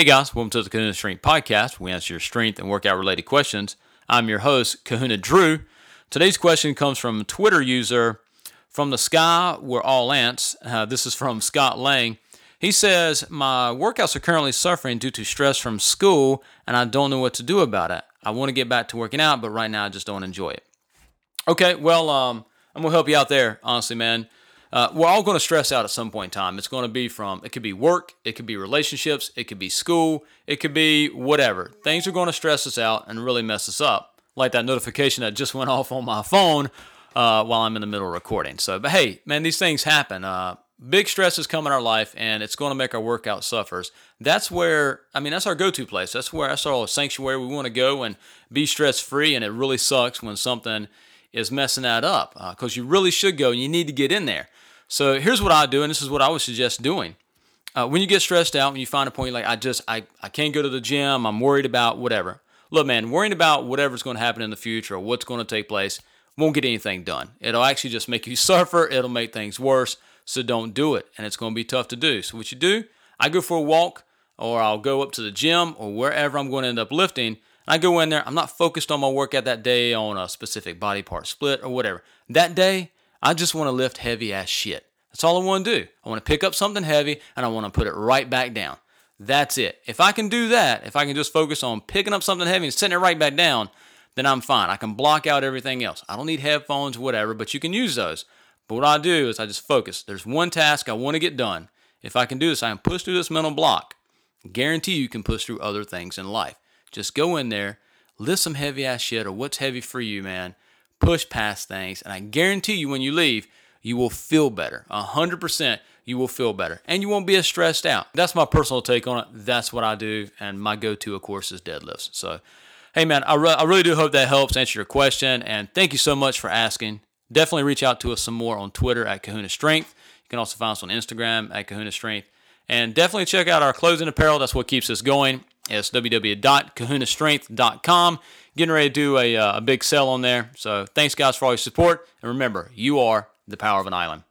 Hey guys, welcome to the Kahuna Strength Podcast. We answer your strength and workout related questions. I'm your host, Kahuna Drew. Today's question comes from Twitter user from the sky. We're all ants. Uh, this is from Scott Lang. He says, My workouts are currently suffering due to stress from school, and I don't know what to do about it. I want to get back to working out, but right now I just don't enjoy it. Okay, well, um, I'm going to help you out there, honestly, man. Uh, we're all going to stress out at some point in time. It's going to be from, it could be work, it could be relationships, it could be school, it could be whatever. Things are going to stress us out and really mess us up. Like that notification that just went off on my phone uh, while I'm in the middle of recording. So, but hey, man, these things happen. Uh, big stresses come in our life and it's going to make our workout suffers. That's where, I mean, that's our go to place. That's where I that's our sanctuary. We want to go and be stress free. And it really sucks when something is messing that up because uh, you really should go and you need to get in there. So here's what I do, and this is what I would suggest doing. Uh, when you get stressed out, when you find a point like I just I, I can't go to the gym, I'm worried about whatever. Look, man, worrying about whatever's going to happen in the future or what's going to take place won't get anything done. It'll actually just make you suffer. It'll make things worse. So don't do it, and it's going to be tough to do. So what you do? I go for a walk, or I'll go up to the gym, or wherever I'm going to end up lifting. I go in there. I'm not focused on my workout that day on a specific body part split or whatever. That day, I just want to lift heavy ass shit. That's all I want to do. I want to pick up something heavy and I want to put it right back down. That's it. If I can do that, if I can just focus on picking up something heavy and setting it right back down, then I'm fine. I can block out everything else. I don't need headphones, whatever, but you can use those. But what I do is I just focus. There's one task I want to get done. If I can do this, I can push through this mental block. Guarantee you can push through other things in life. Just go in there, lift some heavy ass shit or what's heavy for you, man. Push past things, and I guarantee you when you leave, you will feel better. 100% you will feel better and you won't be as stressed out. That's my personal take on it. That's what I do. And my go to, of course, is deadlifts. So, hey, man, I, re- I really do hope that helps answer your question. And thank you so much for asking. Definitely reach out to us some more on Twitter at Kahuna Strength. You can also find us on Instagram at Kahuna Strength. And definitely check out our clothing apparel. That's what keeps us going. It's www.kahunastrength.com. Getting ready to do a, uh, a big sale on there. So thanks, guys, for all your support. And remember, you are the power of an island.